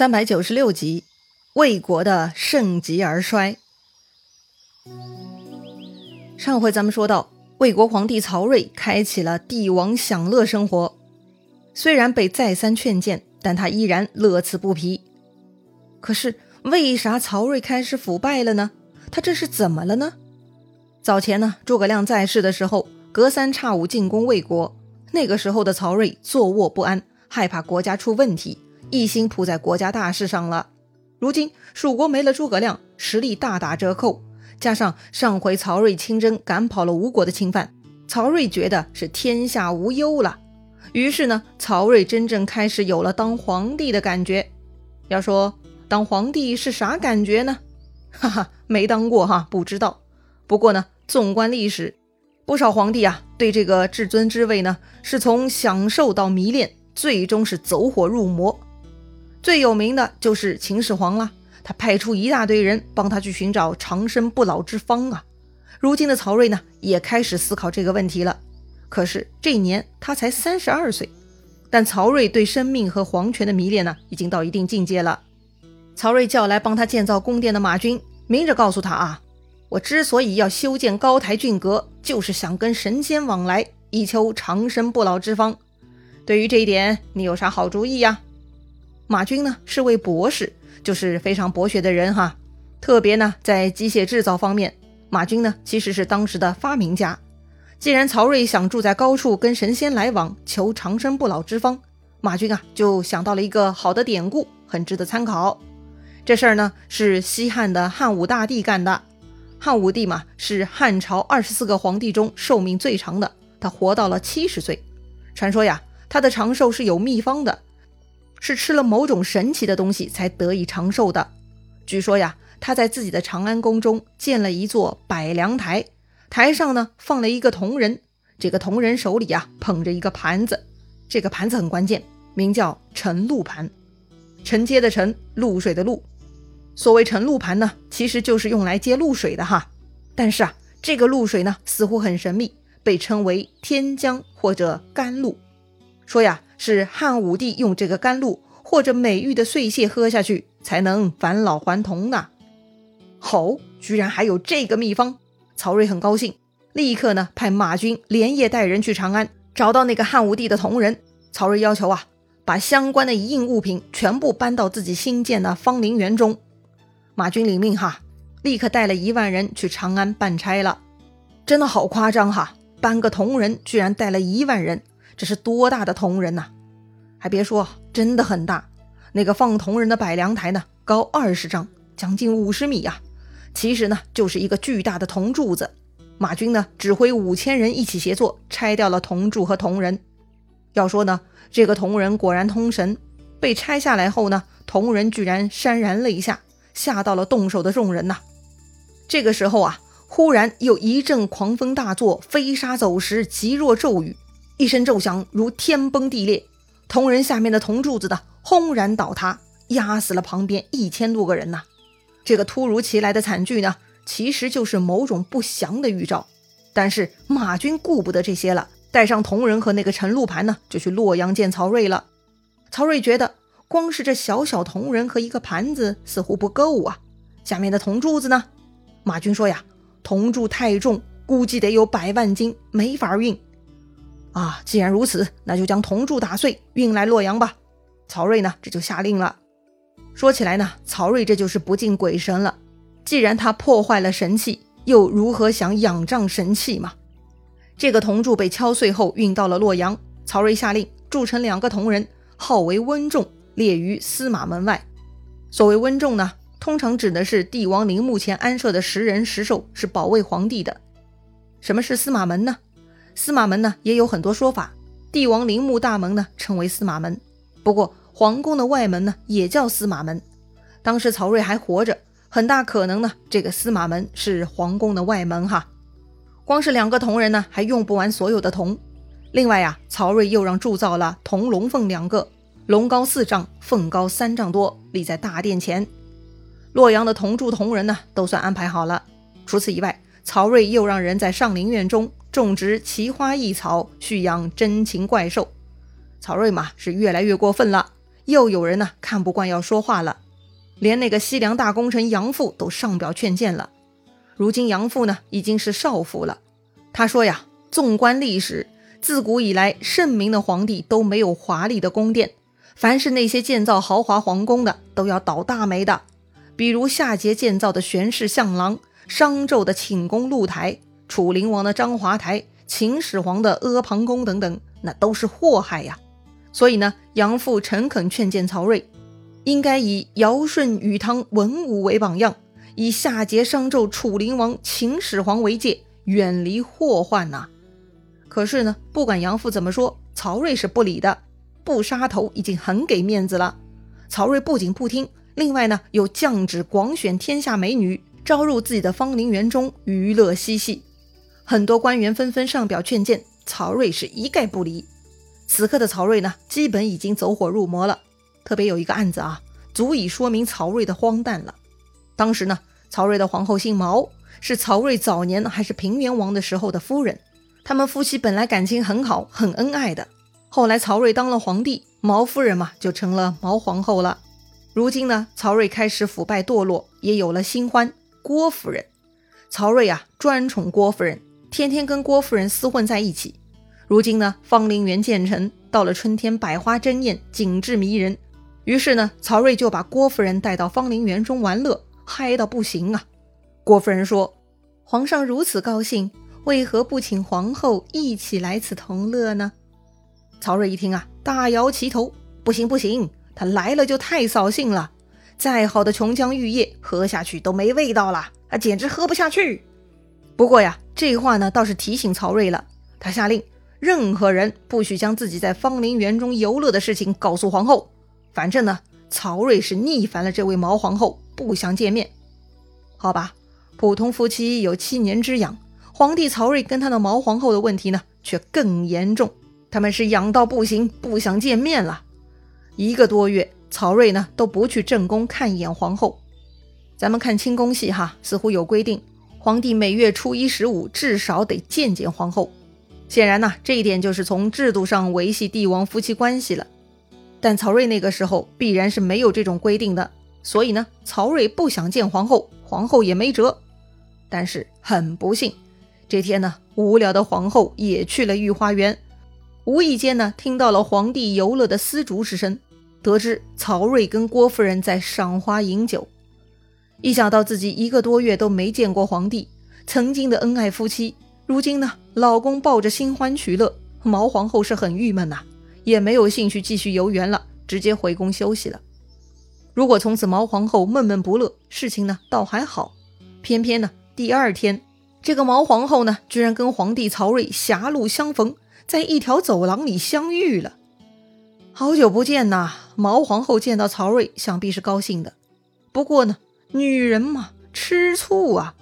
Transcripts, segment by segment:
三百九十六集，魏国的盛极而衰。上回咱们说到，魏国皇帝曹睿开启了帝王享乐生活，虽然被再三劝谏，但他依然乐此不疲。可是，为啥曹睿开始腐败了呢？他这是怎么了呢？早前呢，诸葛亮在世的时候，隔三差五进攻魏国，那个时候的曹睿坐卧不安，害怕国家出问题。一心扑在国家大事上了。如今蜀国没了诸葛亮，实力大打折扣。加上上回曹睿亲征赶跑了吴国的侵犯，曹睿觉得是天下无忧了。于是呢，曹睿真正开始有了当皇帝的感觉。要说当皇帝是啥感觉呢？哈哈，没当过哈，不知道。不过呢，纵观历史，不少皇帝啊，对这个至尊之位呢，是从享受到迷恋，最终是走火入魔。最有名的就是秦始皇了，他派出一大堆人帮他去寻找长生不老之方啊。如今的曹睿呢，也开始思考这个问题了。可是这一年他才三十二岁，但曹睿对生命和皇权的迷恋呢，已经到一定境界了。曹睿叫来帮他建造宫殿的马军，明着告诉他啊，我之所以要修建高台峻阁，就是想跟神仙往来，以求长生不老之方。对于这一点，你有啥好主意呀？马军呢是位博士，就是非常博学的人哈。特别呢在机械制造方面，马军呢其实是当时的发明家。既然曹睿想住在高处跟神仙来往，求长生不老之方，马军啊就想到了一个好的典故，很值得参考。这事儿呢是西汉的汉武大帝干的。汉武帝嘛是汉朝二十四个皇帝中寿命最长的，他活到了七十岁。传说呀，他的长寿是有秘方的。是吃了某种神奇的东西才得以长寿的。据说呀，他在自己的长安宫中建了一座百梁台，台上呢放了一个铜人，这个铜人手里啊捧着一个盘子，这个盘子很关键，名叫承露盘，承接的承，露水的露。所谓承露盘呢，其实就是用来接露水的哈。但是啊，这个露水呢似乎很神秘，被称为天江或者甘露。说呀。是汉武帝用这个甘露或者美玉的碎屑喝下去，才能返老还童呢。吼，居然还有这个秘方！曹睿很高兴，立刻呢派马军连夜带人去长安，找到那个汉武帝的铜人。曹睿要求啊，把相关的一应物品全部搬到自己新建的芳林园中。马军领命哈，立刻带了一万人去长安办差了。真的好夸张哈，搬个铜人居然带了一万人。这是多大的铜人呐！还别说，真的很大。那个放铜人的百梁台呢，高二十丈，将近五十米呀。其实呢，就是一个巨大的铜柱子。马军呢，指挥五千人一起协作，拆掉了铜柱和铜人。要说呢，这个铜人果然通神。被拆下来后呢，铜人居然潸然泪下，吓到了动手的众人呐。这个时候啊，忽然又一阵狂风大作，飞沙走石，急若骤雨。一声骤响，如天崩地裂，铜人下面的铜柱子的轰然倒塌，压死了旁边一千多个人呐！这个突如其来的惨剧呢，其实就是某种不祥的预兆。但是马军顾不得这些了，带上铜人和那个陈露盘呢，就去洛阳见曹睿了。曹睿觉得，光是这小小铜人和一个盘子似乎不够啊，下面的铜柱子呢？马军说呀，铜柱太重，估计得有百万斤，没法运。啊，既然如此，那就将铜柱打碎，运来洛阳吧。曹睿呢，这就下令了。说起来呢，曹睿这就是不敬鬼神了。既然他破坏了神器，又如何想仰仗神器嘛？这个铜柱被敲碎后，运到了洛阳。曹睿下令铸成两个铜人，号为温仲，列于司马门外。所谓温仲呢，通常指的是帝王陵墓前安设的石人石兽，是保卫皇帝的。什么是司马门呢？司马门呢也有很多说法，帝王陵墓大门呢称为司马门，不过皇宫的外门呢也叫司马门。当时曹睿还活着，很大可能呢这个司马门是皇宫的外门哈。光是两个铜人呢还用不完所有的铜，另外呀曹睿又让铸造了铜龙凤两个，龙高四丈，凤高三丈多，立在大殿前。洛阳的铜铸铜人呢都算安排好了，除此以外，曹睿又让人在上林苑中。种植奇花异草，蓄养珍禽怪兽。曹睿嘛是越来越过分了，又有人呢看不惯要说话了，连那个西凉大功臣杨阜都上表劝谏了。如今杨阜呢已经是少傅了，他说呀，纵观历史，自古以来圣明的皇帝都没有华丽的宫殿，凡是那些建造豪华皇宫的都要倒大霉的，比如夏桀建造的玄氏象廊，商纣的寝宫露台，楚灵王的章华台，秦始皇的阿房宫等等，那都是祸害呀。所以呢，杨阜诚恳劝谏曹睿，应该以尧舜禹汤文武为榜样，以夏桀商纣楚灵王秦始皇为戒，远离祸患呐。可是呢，不管杨父怎么说，曹睿是不理的。不杀头已经很给面子了。曹睿不仅不听，另外呢，又降旨广选天下美女，招入自己的芳林园中娱乐嬉戏。很多官员纷纷上表劝谏，曹睿是一概不理。此刻的曹睿呢，基本已经走火入魔了。特别有一个案子啊，足以说明曹睿的荒诞了。当时呢，曹睿的皇后姓毛，是曹睿早年还是平原王的时候的夫人。他们夫妻本来感情很好，很恩爱的。后来曹睿当了皇帝，毛夫人嘛就成了毛皇后了。如今呢，曹睿开始腐败堕落，也有了新欢郭夫人。曹睿啊，专宠郭夫人，天天跟郭夫人厮混在一起。如今呢，芳林园建成，到了春天，百花争艳，景致迷人。于是呢，曹睿就把郭夫人带到芳林园中玩乐，嗨到不行啊。郭夫人说：“皇上如此高兴，为何不请皇后一起来此同乐呢？”曹睿一听啊，大摇其头：“不行不行，他来了就太扫兴了。再好的琼浆玉液，喝下去都没味道了，啊，简直喝不下去。”不过呀，这话呢倒是提醒曹睿了，他下令。任何人不许将自己在芳林园中游乐的事情告诉皇后。反正呢，曹睿是逆反了这位毛皇后，不想见面。好吧，普通夫妻有七年之痒，皇帝曹睿跟他的毛皇后的问题呢，却更严重。他们是痒到不行，不想见面了。一个多月，曹睿呢都不去正宫看一眼皇后。咱们看清宫戏哈，似乎有规定，皇帝每月初一、十五至少得见见皇后。显然呢，这一点就是从制度上维系帝王夫妻关系了。但曹睿那个时候必然是没有这种规定的，所以呢，曹睿不想见皇后，皇后也没辙。但是很不幸，这天呢，无聊的皇后也去了御花园，无意间呢，听到了皇帝游乐的丝竹之声，得知曹睿跟郭夫人在赏花饮酒。一想到自己一个多月都没见过皇帝，曾经的恩爱夫妻。如今呢，老公抱着新欢取乐，毛皇后是很郁闷呐，也没有兴趣继续游园了，直接回宫休息了。如果从此毛皇后闷闷不乐，事情呢倒还好。偏偏呢，第二天，这个毛皇后呢，居然跟皇帝曹睿狭路相逢，在一条走廊里相遇了。好久不见呐，毛皇后见到曹睿，想必是高兴的。不过呢，女人嘛，吃醋啊。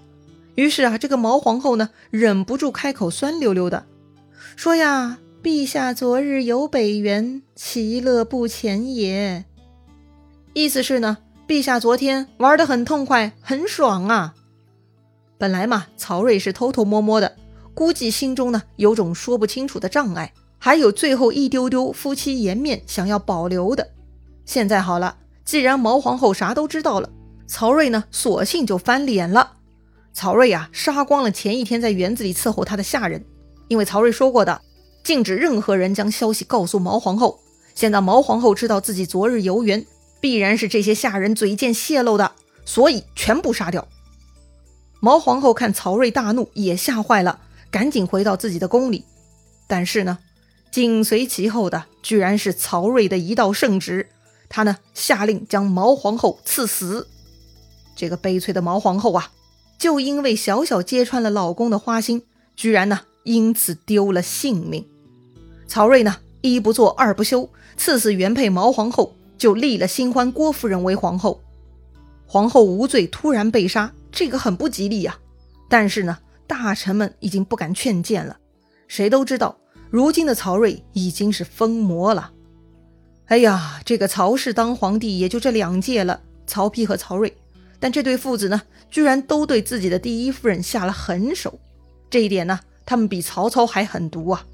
于是啊，这个毛皇后呢，忍不住开口酸溜溜的说：“呀，陛下昨日游北园，其乐不浅也。”意思是呢，陛下昨天玩得很痛快，很爽啊。本来嘛，曹睿是偷偷摸摸的，估计心中呢有种说不清楚的障碍，还有最后一丢丢夫妻颜面想要保留的。现在好了，既然毛皇后啥都知道了，曹睿呢，索性就翻脸了。曹睿呀，杀光了前一天在园子里伺候他的下人，因为曹睿说过的，禁止任何人将消息告诉毛皇后。现在毛皇后知道自己昨日游园，必然是这些下人嘴贱泄露的，所以全部杀掉。毛皇后看曹睿大怒，也吓坏了，赶紧回到自己的宫里。但是呢，紧随其后的居然是曹睿的一道圣旨，他呢下令将毛皇后赐死。这个悲催的毛皇后啊！就因为小小揭穿了老公的花心，居然呢因此丢了性命。曹睿呢一不做二不休，赐死原配毛皇后，就立了新欢郭夫人为皇后。皇后无罪，突然被杀，这个很不吉利呀。但是呢，大臣们已经不敢劝谏了，谁都知道，如今的曹睿已经是疯魔了。哎呀，这个曹氏当皇帝也就这两届了，曹丕和曹睿。但这对父子呢，居然都对自己的第一夫人下了狠手，这一点呢，他们比曹操还狠毒啊！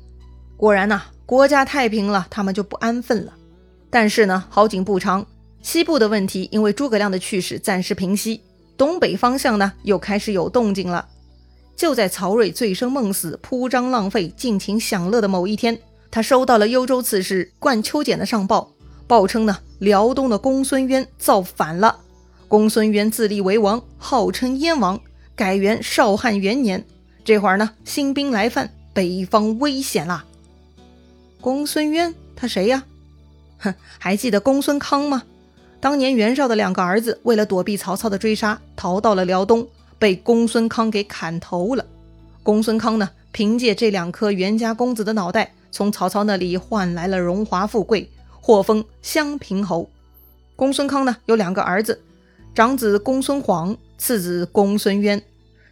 果然呐，国家太平了，他们就不安分了。但是呢，好景不长，西部的问题因为诸葛亮的去世暂时平息，东北方向呢又开始有动静了。就在曹睿醉生梦死、铺张浪费、尽情享乐的某一天，他收到了幽州刺史冠秋俭的上报，报称呢辽东的公孙渊造反了。公孙渊自立为王，号称燕王，改元少汉元年。这会儿呢，新兵来犯，北方危险啦。公孙渊他谁呀？哼，还记得公孙康吗？当年袁绍的两个儿子为了躲避曹操的追杀，逃到了辽东，被公孙康给砍头了。公孙康呢，凭借这两颗袁家公子的脑袋，从曹操那里换来了荣华富贵，获封襄平侯。公孙康呢，有两个儿子，长子公孙晃，次子公孙渊，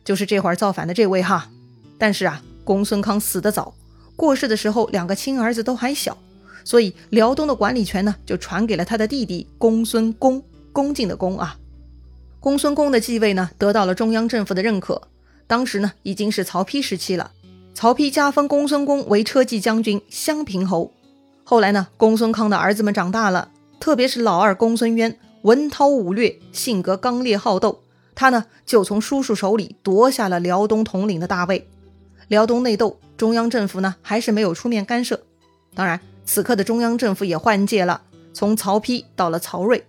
就是这会儿造反的这位哈。但是啊，公孙康死得早，过世的时候两个亲儿子都还小。所以辽东的管理权呢，就传给了他的弟弟公孙恭，恭敬的恭啊。公孙恭的继位呢，得到了中央政府的认可。当时呢，已经是曹丕时期了。曹丕加封公孙恭为车骑将军、襄平侯。后来呢，公孙康的儿子们长大了，特别是老二公孙渊，文韬武略，性格刚烈好斗。他呢，就从叔叔手里夺下了辽东统领的大位。辽东内斗，中央政府呢，还是没有出面干涉。当然。此刻的中央政府也换届了，从曹丕到了曹睿。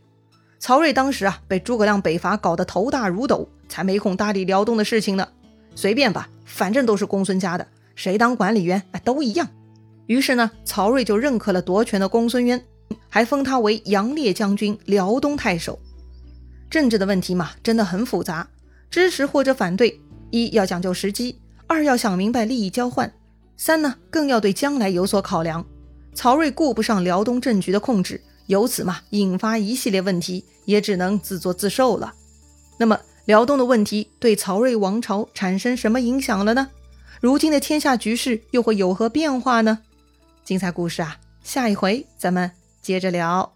曹睿当时啊，被诸葛亮北伐搞得头大如斗，才没空搭理辽东的事情呢。随便吧，反正都是公孙家的，谁当管理员啊都一样。于是呢，曹睿就认可了夺权的公孙渊，还封他为杨烈将军、辽东太守。政治的问题嘛，真的很复杂，支持或者反对，一要讲究时机，二要想明白利益交换，三呢更要对将来有所考量。曹睿顾不上辽东政局的控制，由此嘛引发一系列问题，也只能自作自受了。那么辽东的问题对曹睿王朝产生什么影响了呢？如今的天下局势又会有何变化呢？精彩故事啊，下一回咱们接着聊。